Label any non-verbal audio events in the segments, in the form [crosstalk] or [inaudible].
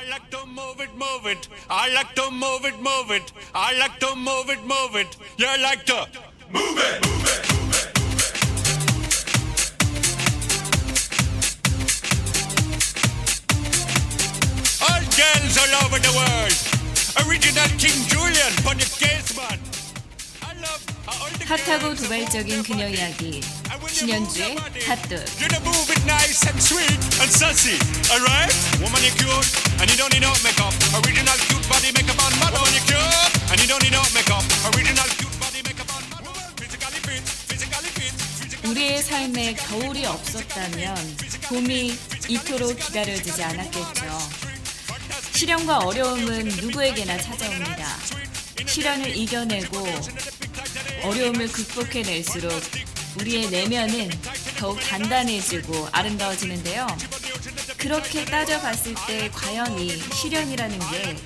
I like to move it, move it. I like to move it, move it. I like to move it, move it. You like to move it, move it. All girls all over the world. Original King Julian, on the case man. 핫하고 도발적인 그녀 이야기 신현주의 핫도 You know, move it nice and sweet and sassy, alright? Woman, you cute, and you don't need no makeup. Original cute body makeup on model. Woman, you cute, and you don't need no makeup. Original cute body makeup on model. Physically fit, physically fit, physically 우리의 삶에 겨울이 없었다면 봄이 이토록 기다려지지 않았겠죠. 시련과 어려움은 누구에게나 찾아옵니다. 시련을 이겨내고 어려움을 극복해낼수록 우리의 내면은 더욱 단단해지고 아름다워지는데요. 그렇게 따져봤을 때 과연 이 시련이라는 게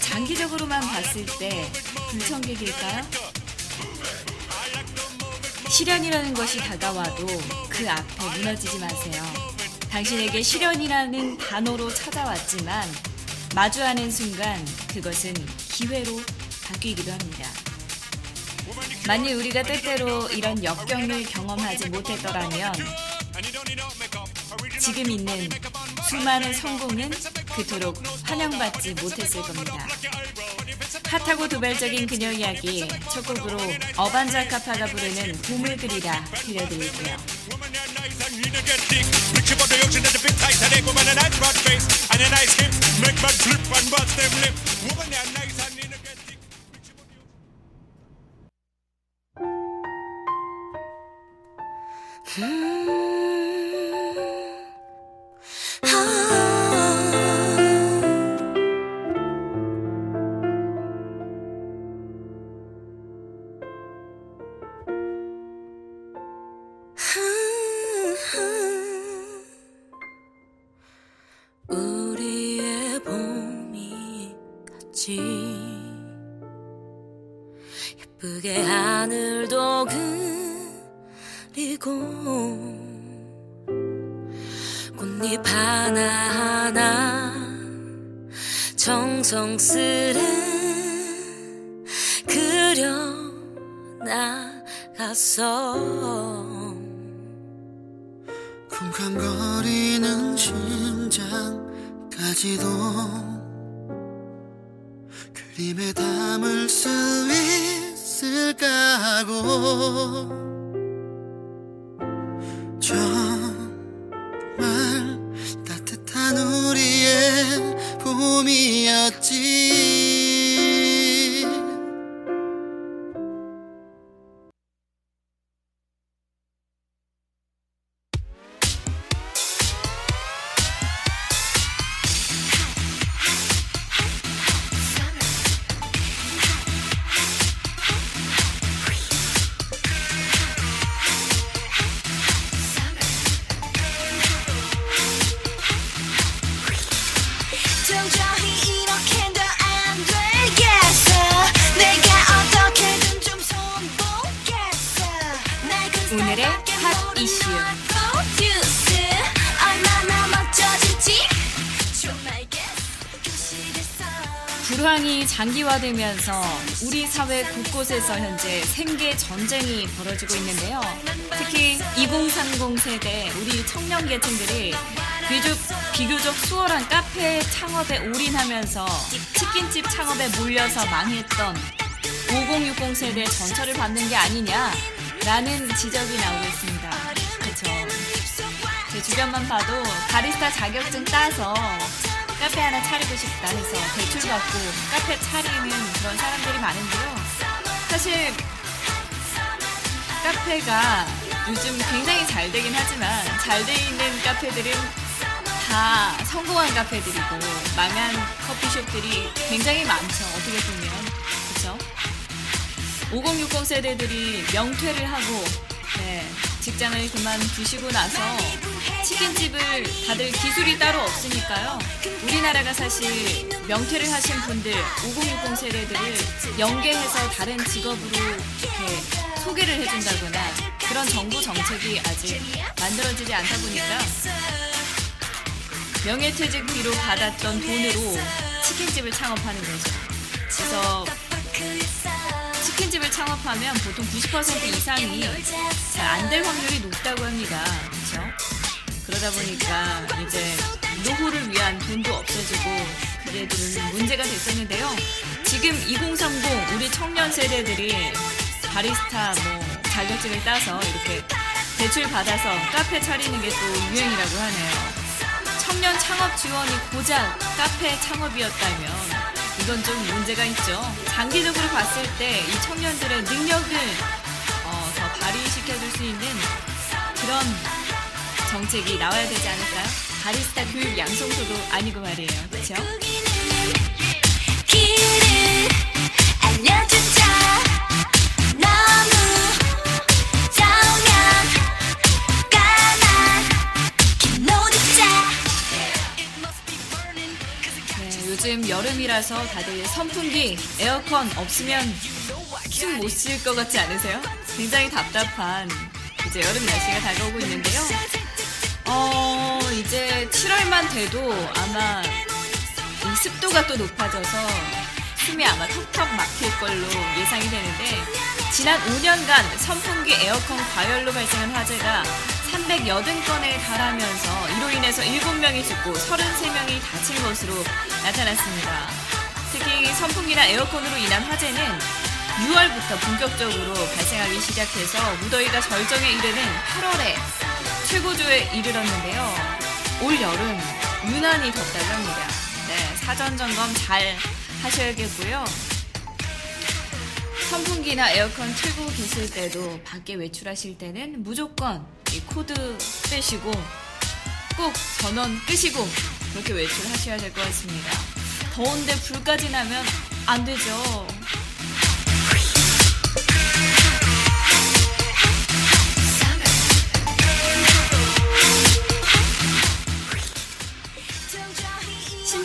장기적으로만 봤을 때 불청객일까요? 시련이라는 것이 다가와도 그 앞에 무너지지 마세요. 당신에게 시련이라는 단어로 찾아왔지만 마주하는 순간 그것은 기회로 바뀌기도 합니다. 만일 우리가 때때로 이런 역경을 경험하지 못했더라면 지금 있는 수많은 성공은 그토록 환영받지 못했을 겁니다. 핫하고 도발적인 그녀 이야기 첫 곡으로 어반자카파가 부르는 봄을 그리라 들려드릴게요. 우리의 봄이 같이 예쁘게 하늘도 그리고 꽃잎 하나하나 정성스레 그려나갔어 심장까지도 그림에 담을 수 있을까 하고 불황이 장기화되면서 우리 사회 곳곳에서 현재 생계 전쟁이 벌어지고 있는데요. 특히 2030 세대 우리 청년 계층들이 비교적, 비교적 수월한 카페 창업에 올인하면서 치킨집 창업에 몰려서 망했던 5060 세대 전철을 밟는 게 아니냐라는 지적이 나오고 있습니다. 그렇죠. 제 주변만 봐도 바리스타 자격증 따서 카페 하나 차리고 싶다 해서 대출받고 카페 차리는 그런 사람들이 많은데요. 사실 카페가 요즘 굉장히 잘 되긴 하지만 잘 돼 있는 카페들은 다 성공한 카페들이고 망한 커피숍들이 굉장히 많죠. 어떻게 보면 그렇죠? 5060 세대들이 명퇴를 하고 네, 직장을 그만두시고 나서 치킨집을 다들 기술이 따로 없으니까요. 우리나라가 사실 명퇴를 하신 분들 5060 세대들을 연계해서 다른 직업으로 이렇게 소개를 해준다거나 그런 정부 정책이 아직 만들어지지 않다 보니까 명예퇴직비로 받았던 돈으로 치킨집을 창업하는 거죠. 그래서 치킨집을 창업하면 보통 90% 이상이 잘 안 될 확률이 높다고 합니다. 그렇죠? 그러다 보니까 이제 노후를 위한 돈도 없어지고 그게 좀 문제가 됐었는데요. 지금 2030 우리 청년 세대들이 바리스타 뭐 자격증을 따서 이렇게 대출 받아서 카페 차리는 게 또 유행이라고 하네요. 청년 창업 지원이 고작 카페 창업이었다면 이건 좀 문제가 있죠. 장기적으로 봤을 때 이 청년들의 능력을 어, 더 발휘시켜줄 수 있는 그런 정책이 나와야 되지 않을까요? 바리스타 교육 양성소도 아니고 말이에요. 놓자 네, 요즘 여름이라서 다들 선풍기, 에어컨 없으면 숨 못 쉴 것 같지 않으세요? 굉장히 답답한 이제 여름 날씨가 다가오고 있는데요. 어, 이제 7월만 돼도 아마 이 습도가 또 높아져서 숨이 아마 턱턱 막힐 걸로 예상이 되는데 지난 5년간 선풍기 에어컨 과열로 발생한 화재가 380건에 달하면서 이로 인해서 7명이 죽고 33명이 다친 것으로 나타났습니다. 특히 선풍기나 에어컨으로 인한 화재는 6월부터 본격적으로 발생하기 시작해서 무더위가 절정에 이르는 8월에 최고조에 이르렀는데요. 올 여름 유난히 덥다고 합니다. 네, 사전 점검 잘 하셔야겠고요. 선풍기나 에어컨 틀고 계실 때도 밖에 외출하실 때는 무조건 이 코드 빼시고 꼭 전원 끄시고 그렇게 외출하셔야 될 것 같습니다. 더운데 불까지 나면 안 되죠.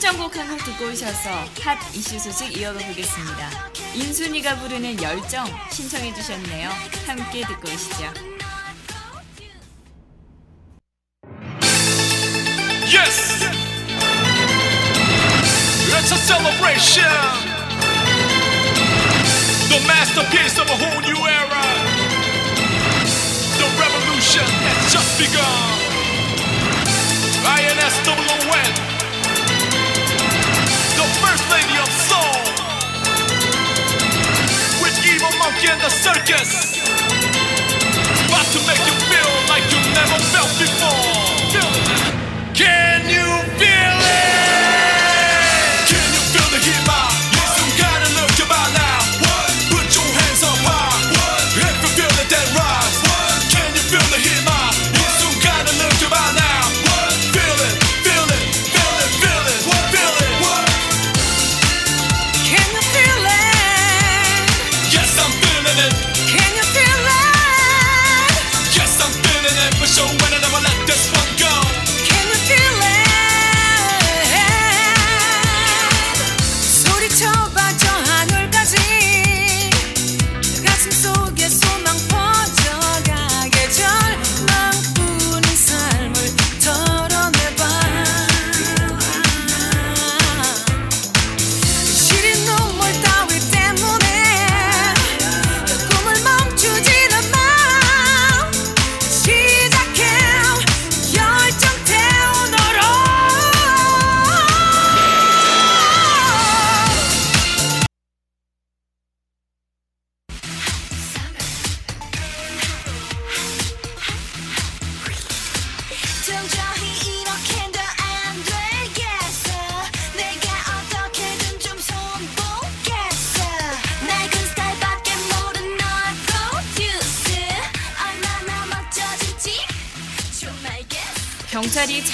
신청곡 한 곡 듣고 오셔서 핫 이슈 소식 이어가 보겠습니다. 인순이가 부르는 열정 신청해 주셨네요. 함께 듣고 오시죠. Yes! A celebration! The masterpiece of a whole new era! The revolution has just begun! Circus! About to make you feel like you never felt before!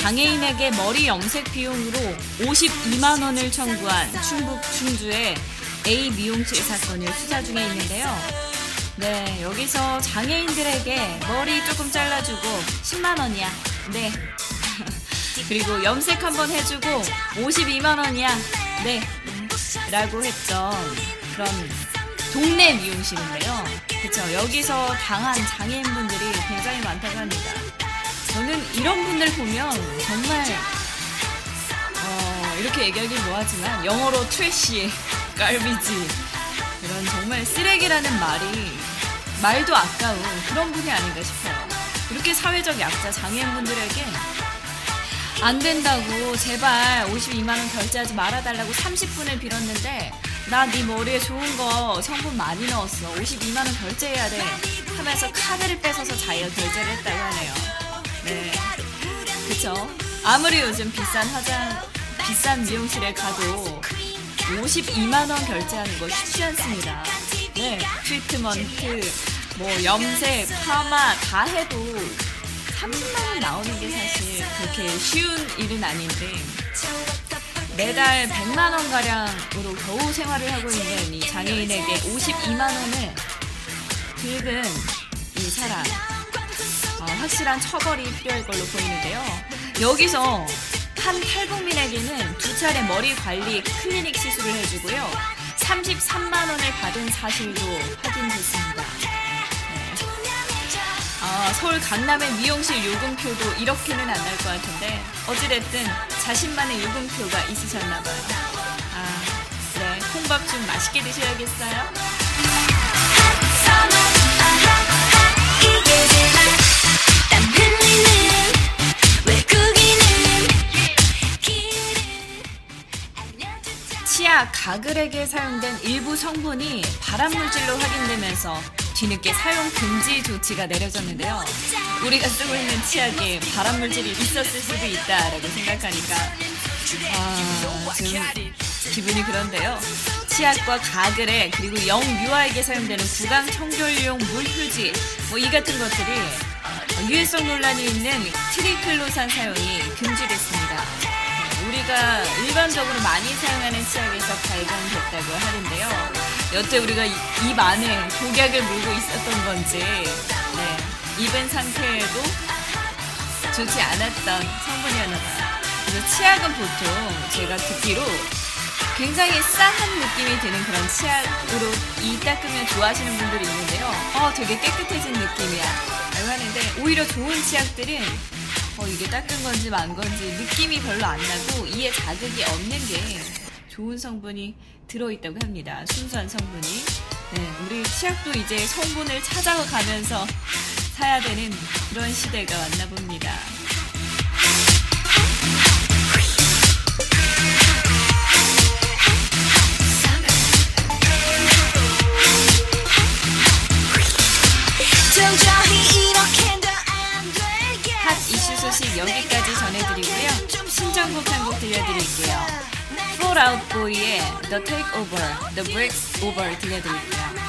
장애인에게 머리 염색 비용으로 52만 원을 청구한 충북 충주의 A 미용실 사건을 수사 중에 있는데요. 네, 여기서 장애인들에게 머리 조금 잘라주고 10만 원이야. 네. [laughs] 그리고 염색 한번 해주고 52만 원이야. 네. 라고 했죠. 그런 동네 미용실인데요. 그쵸. 여기서 당한 장애인분들이 굉장히 많다고 합니다. 저는 이런 분들 보면 정말 이렇게 얘기하기 뭐하지만 영어로 trash, garbage [laughs] 이런 정말 쓰레기라는 말이 말도 아까운 그런 분이 아닌가 싶어요. 이렇게 사회적 약자 장애인분들에게 안 된다고 제발 52만 원 결제하지 말아달라고 30분을 빌었는데 나 네 머리에 좋은 거 성분 많이 넣었어 52만 원 결제해야 돼 하면서 카드를 뺏어서 자기가 결제를 했다고 하네요. 네, 그쵸? 아무리 요즘 비싼 화장 비싼 미용실에 가도 52만 원 결제하는 거 쉽지 않습니다. 네, 트리트먼트, 뭐 염색, 파마 다 해도 30만 원 나오는 게 사실 그렇게 쉬운 일은 아닌데 매달 100만 원 가량으로 겨우 생활을 하고 있는 이 장애인에게 52만 원을 긁은 이 사람 어, 확실한 처벌이 필요할 걸로 보이는데요. 여기서 한 탈북민에게는 두 차례 머리 관리 클리닉 시술을 해주고요. 33만 원을 받은 사실도 확인됐습니다. 네. 아, 서울 강남의 미용실 요금표도 이렇게는 안 날 것 같은데 어찌됐든 자신만의 요금표가 있으셨나 봐요. 아, 네, 콩밥 좀 맛있게 드셔야겠어요. 가글액에 사용된 일부 성분이 발암 물질로 확인되면서 뒤늦게 사용 금지 조치가 내려졌는데요. 우리가 쓰고 있는 치약에 발암 물질이 있었을 수도 있다라고 생각하니까 아, 좀 기분이 그런데요. 치약과 가글액 그리고 영유아에게 사용되는 구강 청결용 물 휴지 뭐 이 같은 것들이 유해성 논란이 있는 트리클로산 사용이 금지됐습니다. 우리가 일반적으로 많이 사용하는 치약에서 발견됐다고 하는데요. 여태 우리가 이- 입 안에 독약을 물고 있었던 건지 네, 입은 상태에도 좋지 않았던 성분이었나 봐요. 그래서 치약은 보통 제가 듣기로 굉장히 싸한 느낌이 드는 그런 치약으로 이 닦으면 좋아하시는 분들이 있는데요. 어, 되게 깨끗해진 느낌이야. 라고 하는데 오히려 좋은 치약들은 어, 이게 닦은 건지 만 건지 느낌이 별로 안 나고 이에 자극이 없는 게 좋은 성분이 들어있다고 합니다. 순수한 성분이. 네, 우리 치약도 이제 성분을 찾아가면서 사야 되는 그런 시대가 왔나 봅니다. 여기까지 전해드리고요. 신청곡 한 곡 들려드릴게요. Fall Out Boy의 The Takeover, The Breaks Over 들려드릴게요.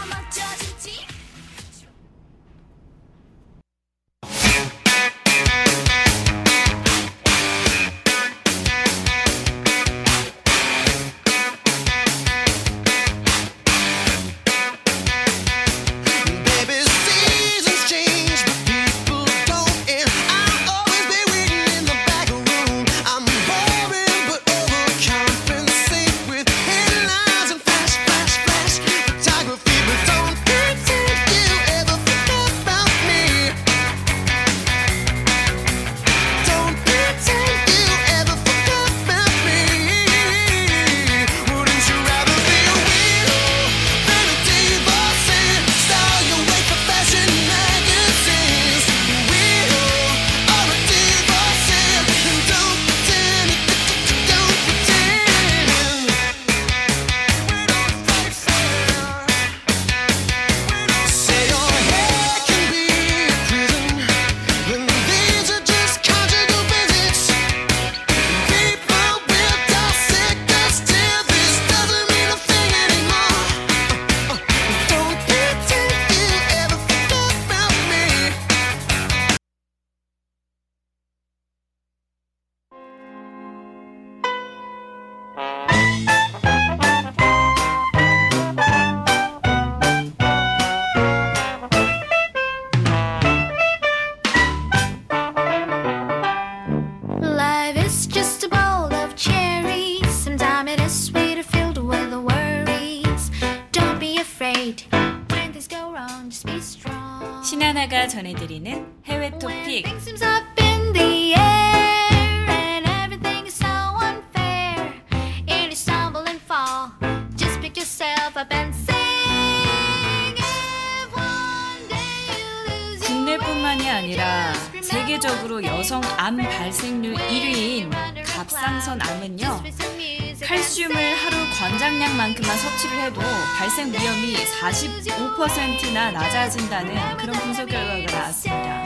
45%나 낮아진다는 그런 분석 결과가 나왔습니다.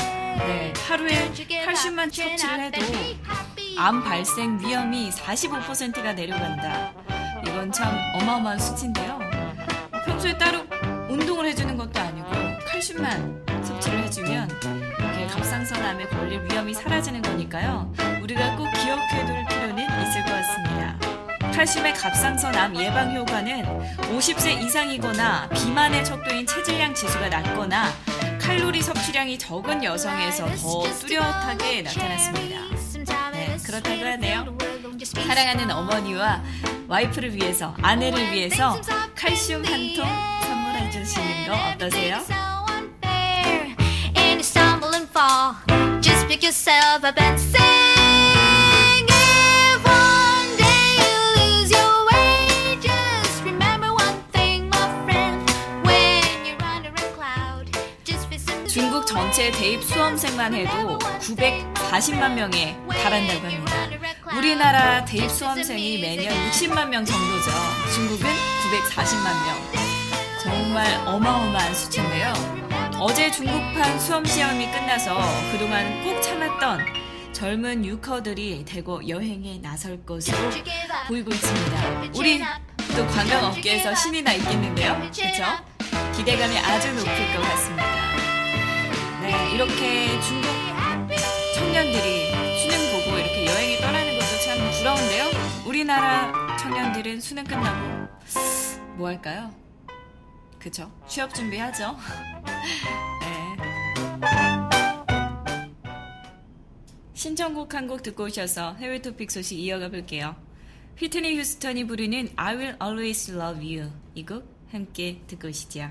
네, 하루에 칼슘만 섭취를 해도 암 발생 위험이 45%가 내려간다. 이건 참 어마어마한 수치인데요. 평소에 따로 운동을 해주는 것도 아니고 칼슘만 섭취를 해주면 이렇게 갑상선암에 걸릴 위험이 사라지는 거니까요. 우리가 꼭 기억해둘 필요는 있을 것 같습니다. 칼슘의 갑상선암 예방 효과는 50세 이상이거나 비만의 척도인 체질량 지수가 낮거나 칼로리 섭취량이 적은 여성에서 더 뚜렷하게 나타났습니다. 네, 그렇다고 하네요. 사랑하는 어머니와 와이프를 위해서, 아내를 위해서 칼슘 한 통 선물해 주시는 거 어떠세요? Just pick yourself up and sing. 전체 대입 수험생만 해도 940만 명에 달한다고 합니다. 우리나라 대입 수험생이 매년 60만 명 정도죠. 중국은 940만 명. 정말 어마어마한 수치인데요. 어제 중국판 수험 시험이 끝나서 그동안 꼭 참았던 젊은 유커들이 대거 여행에 나설 것으로 보이고 있습니다. 우리 또 관광업계에서 신이 나 있겠는데요. 그렇죠? 기대감이 아주 높을 것 같습니다. 네, 이렇게 중국 청년들이 수능 보고 이렇게 여행에 떠나는 것도 참 부러운데요. 우리나라 청년들은 수능 끝나고 뭐 할까요? 그쵸? 취업 준비하죠. [laughs] 네. 신청곡 한 곡 듣고 오셔서 해외 토픽 소식 이어가 볼게요. 휘트니 휴스턴이 부르는 I Will Always Love You 이 곡 함께 듣고 오시죠.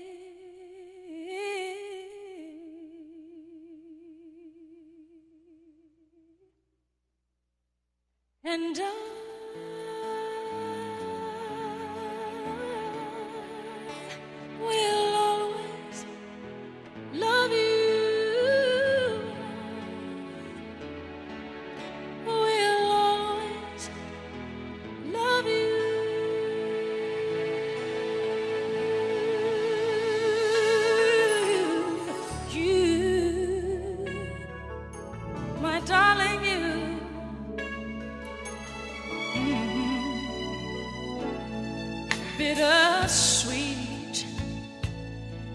And I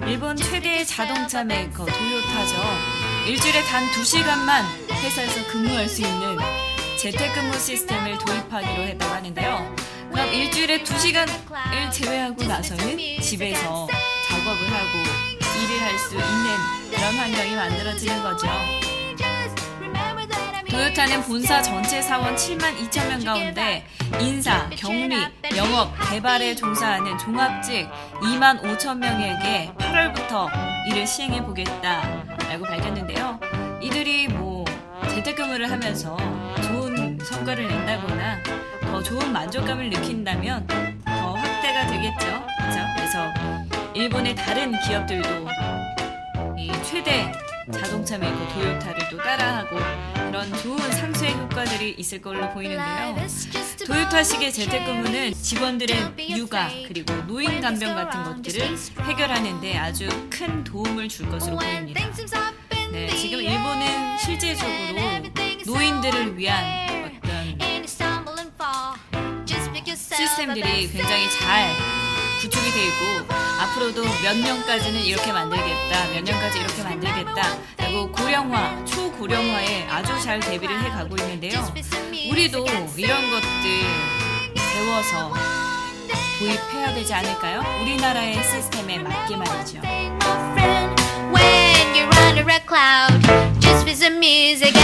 일본 최대 자동차 메이커 도요타죠. 일주일에 단 2시간만 회사에서 근무할 수 있는 재택근무 시스템을 도입하기로 했다고 하는데요. 그럼 일주일에 2시간을 제외하고 나서는 집에서 작업을 하고 일을 할 수 있는 그런 환경이 만들어지는 거죠. 도요타는 본사 전체 사원 7만 2천 명 가운데 인사, 경리, 영업, 개발에 종사하는 종합직 2만 5천 명에게 8월부터 이를 시행해 보겠다라고 밝혔는데요. 이들이 뭐 재택근무를 하면서 좋은 성과를 낸다거나 더 좋은 만족감을 느낀다면 더 확대가 되겠죠. 그래서 일본의 다른 기업들도 이 최대 자동차 메이커 도요타를 또 따라하고 그런 좋은 상생 효과들이 있을 걸로 보이는데요. 도요타식의 재택근무는 직원들의 육아 그리고 노인 간병 같은 것들을 해결하는데 아주 큰 도움을 줄 것으로 보입니다. 네, 지금 일본은 실제적으로 노인들을 위한 어떤 시스템들이 굉장히 잘 구축이 되어 있고 앞으로도 몇 년까지는 이렇게 만들겠다, 몇 년까지 이렇게 만들겠다, 그리고 고령화, 초고령화에 아주 잘 대비를 해 가고 있는데요. 우리도 이런 것들 배워서 도입해야 되지 않을까요? 우리나라의 시스템에 맞게 말이죠. When you're under a cloud, just with some music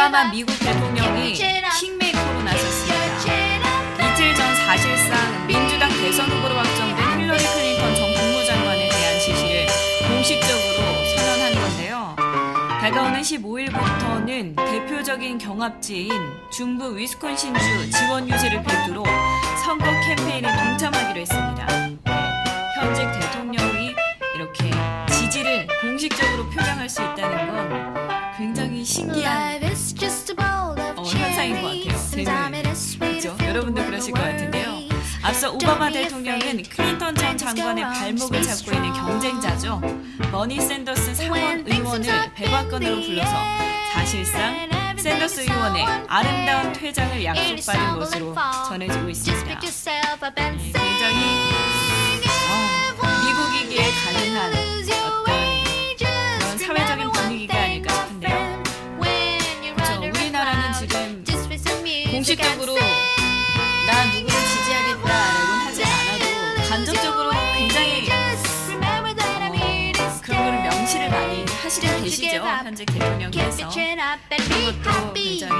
오바마 미국 대통령이. 킹메이커로 나섰습니다. 이틀 전 사실상 민주당 대선 후보로 확정된 힐러리 클린턴 전 국무장관에 대한 지지를 공식적으로 선언한 건데요. 다가오는 15일부터는 대표적인 경합지인 중부 위스콘신주 지원 유세를 필두로 선거 캠페인에 동참하기로 했습니다. 네, 현직 대통령이 이렇게 지지를 공식적으로 표명할 수 있다는 건 굉장히 신기한 여러분도 그러실 것 같은데요. 앞서 오바마 대통령은 클린턴 전 장관의 발목을 잡고 있는 경쟁자죠. 버니 샌더스 상원 의원을 백악관으로 불러서 사실상 샌더스 의원의 아름다운 퇴장을 약속받은 것으로 전해지고 있습니다. 네, 굉장히 어, 미국이기에 가능한 현재 그것도 굉장히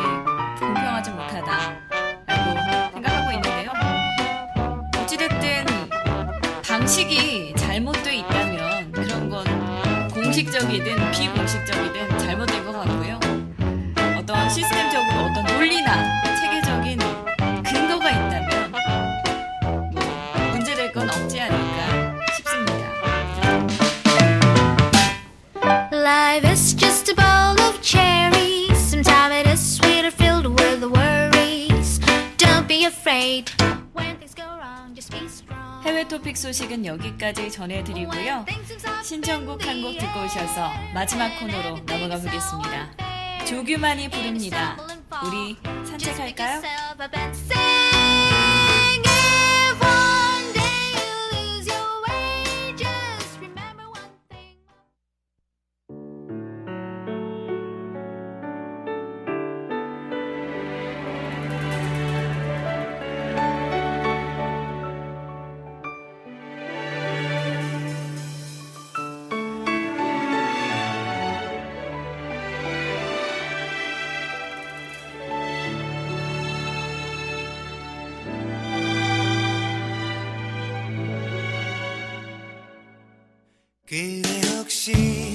공평하지 못하다라고 생각하고 있는데요. 어찌됐든 방식이 잘못되어 있다면 그런 건 공식적이든 비공식적이든 잘못된 것 같고요. 어떤 시스템적으로 어떤 논리나 토픽 소식은 여기까지 전해드리고요. 신청곡 한 곡 듣고 오셔서 마지막 코너로 넘어가 보겠습니다. 조규만이 부릅니다. 우리 산책할까요? 그대 혹시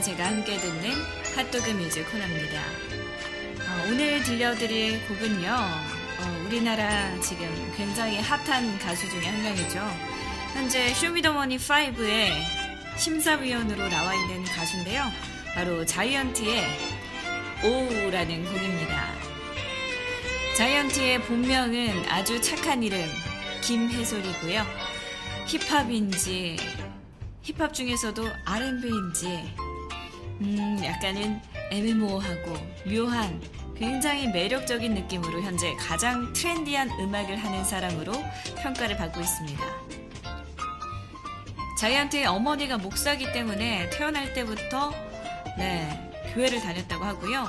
제가 함께 듣는 핫도그 뮤직 코너입니다. 어, 오늘 들려드릴 곡은요, 어, 우리나라 지금 굉장히 핫한 가수 중에 한 명이죠. 현재 쇼미더머니 5의 심사위원으로 나와 있는 가수인데요. 바로 자이언티의 오라는 곡입니다. 자이언티의 본명은 아주 착한 이름 김혜솔이고요. 힙합인지 힙합 중에서도 R&B인지 음, 약간은 애매모호하고 묘한 굉장히 매력적인 느낌으로 현재 가장 트렌디한 음악을 하는 사람으로 평가를 받고 있습니다. 자이언트의 어머니가 목사기 때문에 태어날 때부터 네, 교회를 다녔다고 하고요.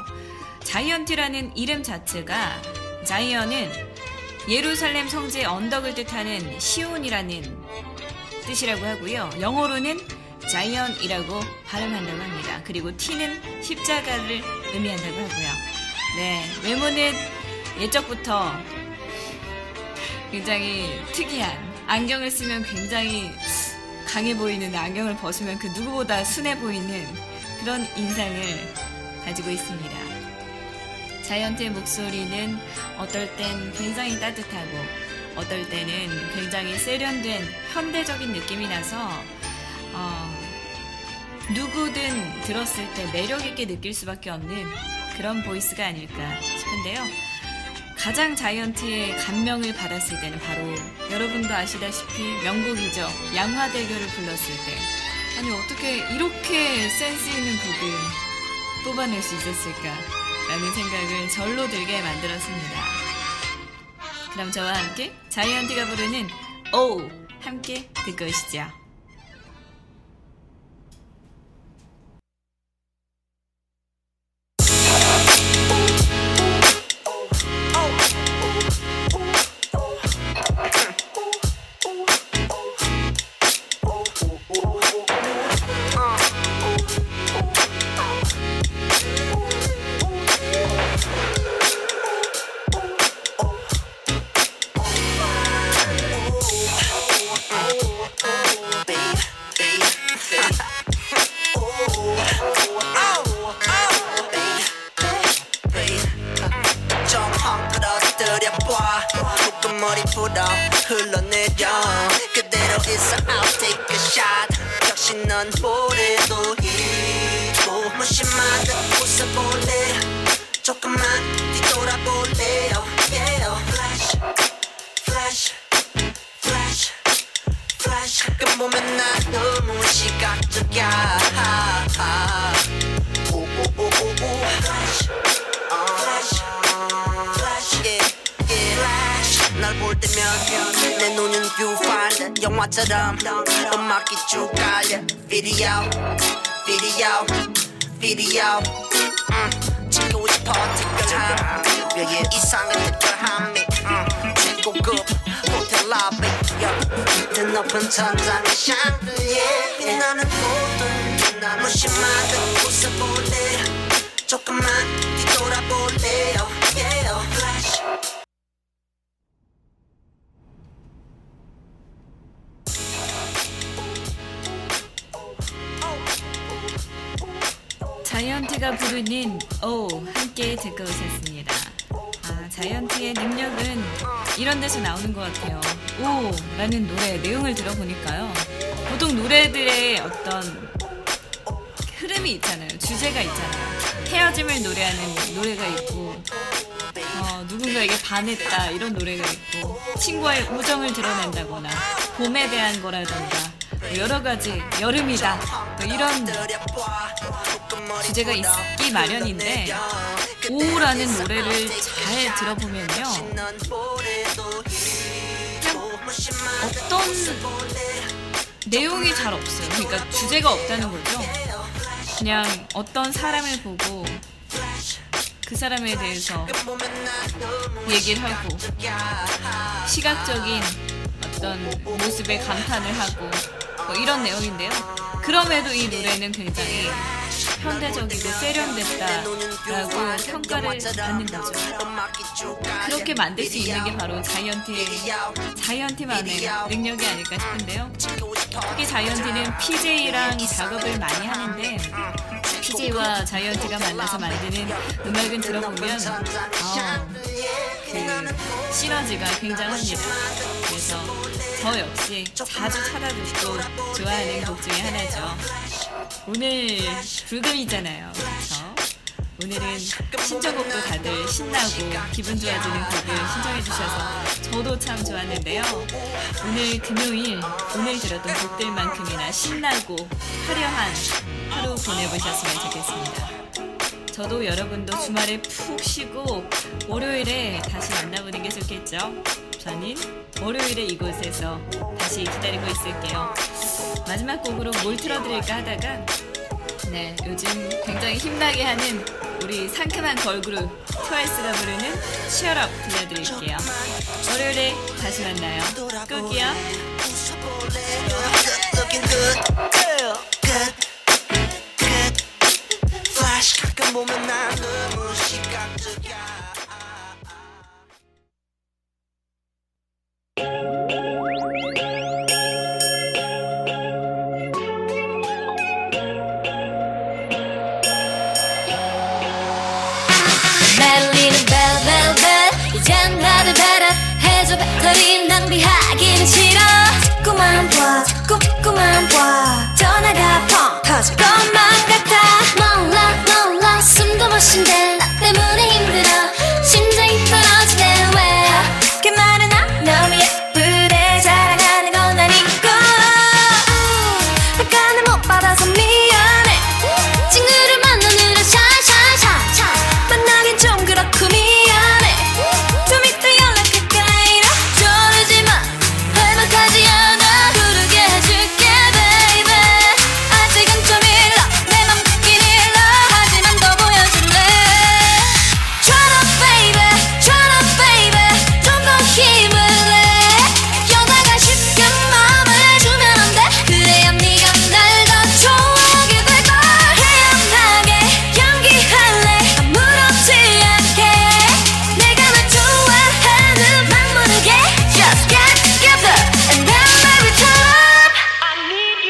자이언티라는 이름 자체가 자이언은 예루살렘 성지의 언덕을 뜻하는 시온이라는 뜻이라고 하고요. 영어로는 자이언이라고 발음한다고 합니다. 그리고 T는 십자가를 의미한다고 하고요. 네, 외모는 예적부터 굉장히 특이한 안경을 쓰면 굉장히 강해 보이는 안경을 벗으면 그 누구보다 순해 보이는 그런 인상을 가지고 있습니다. 자이언트의 목소리는 어떨 땐 굉장히 따뜻하고 어떨 때는 굉장히 세련된 현대적인 느낌이 나서 어, 누구든 들었을 때 매력 있게 느낄 수밖에 없는 그런 보이스가 아닐까 싶은데요. 가장 자이언트의 감명을 받았을 때는 바로 여러분도 아시다시피 명곡이죠. 양화대교를 불렀을 때. 아니 어떻게 이렇게 센스 있는 곡을 뽑아낼 수 있었을까라는 생각을 절로 들게 만들었습니다. 그럼 저와 함께 자이언티가 부르는 오 함께 듣고 오시죠. 영화처럼 음악이 쭉 깔려. Video, video, video. 음, 찍고 싶어 특별함. 특별히 이상한 특별함이 음, 최고급 호텔 로비. 더 높은 천장의 샹들리에 나는 모든 날 무심한 듯 웃어볼래. 조금만 뒤돌아볼래 oh yeah 자이언티가 부르는 오 함께 듣고 오셨습니다. 아, 자이언티의 능력은 이런 데서 나오는 것 같아요. 오 라는 노래 내용을 들어보니까요. 보통 노래들의 어떤 흐름이 있잖아요. 주제가 있잖아요. 헤어짐을 노래하는 노래가 있고, 어, 누군가에게 반했다 이런 노래가 있고, 친구와의 우정을 드러낸다거나, 봄에 대한 거라던가, 뭐 여러 가지 여름이다 뭐 이런 주제가 있기 마련인데 오라는 노래를 잘 들어보면요. 어떤 내용이 잘 없어요. 그러니까 주제가 없다는 거죠. 그냥 어떤 사람을 보고 그 사람에 대해서 얘기를 하고 시각적인 어떤 모습에 감탄을 하고 뭐 이런 내용인데요. 그럼에도 이 노래는 굉장히 현대적이고 세련됐다라고 평가를 받는 거죠. 그렇게 만들 수 있는 게 바로 자이언티의 자이언티만의 능력이 아닐까 싶은데요. 특히 자이언티는 PJ랑 작업을 많이 하는데 PJ와 자이언티가 만나서 만드는 음악은 들어보면 아, 그 시너지가 굉장합니다. 그래서 저 역시 자주 찾아 듣고 좋아하는 곡 중에 하나죠. 오늘 불금이잖아요. 그래서 오늘은 신청곡도 다들 신나고 기분 좋아지는 곡을 신청해 주셔서 저도 참 좋았는데요. 오늘 금요일 오늘 들었던 곡들만큼이나 신나고 화려한 하루 보내보셨으면 좋겠습니다. 저도 여러분도 주말에 푹 쉬고 월요일에 다시 만나보는 게 좋겠죠. 저는 월요일에 이곳에서 다시 기다리고 있을게요. 마지막 곡으로 뭘 틀어드릴까 하다가 네 요즘 굉장히 힘나게 하는 우리 상큼한 걸그룹 트와이스가 부르는 Up 들려드릴게요. 월요일에 다시 만나요. 끄기요. 다들 배라 해줘 배터리 낭비하기는 싫어. 자꾸만 봐 자꾸 자꾸만 봐. 전화가 펑 터질 것만 같아. 몰라 몰라. 숨도 못 쉰대.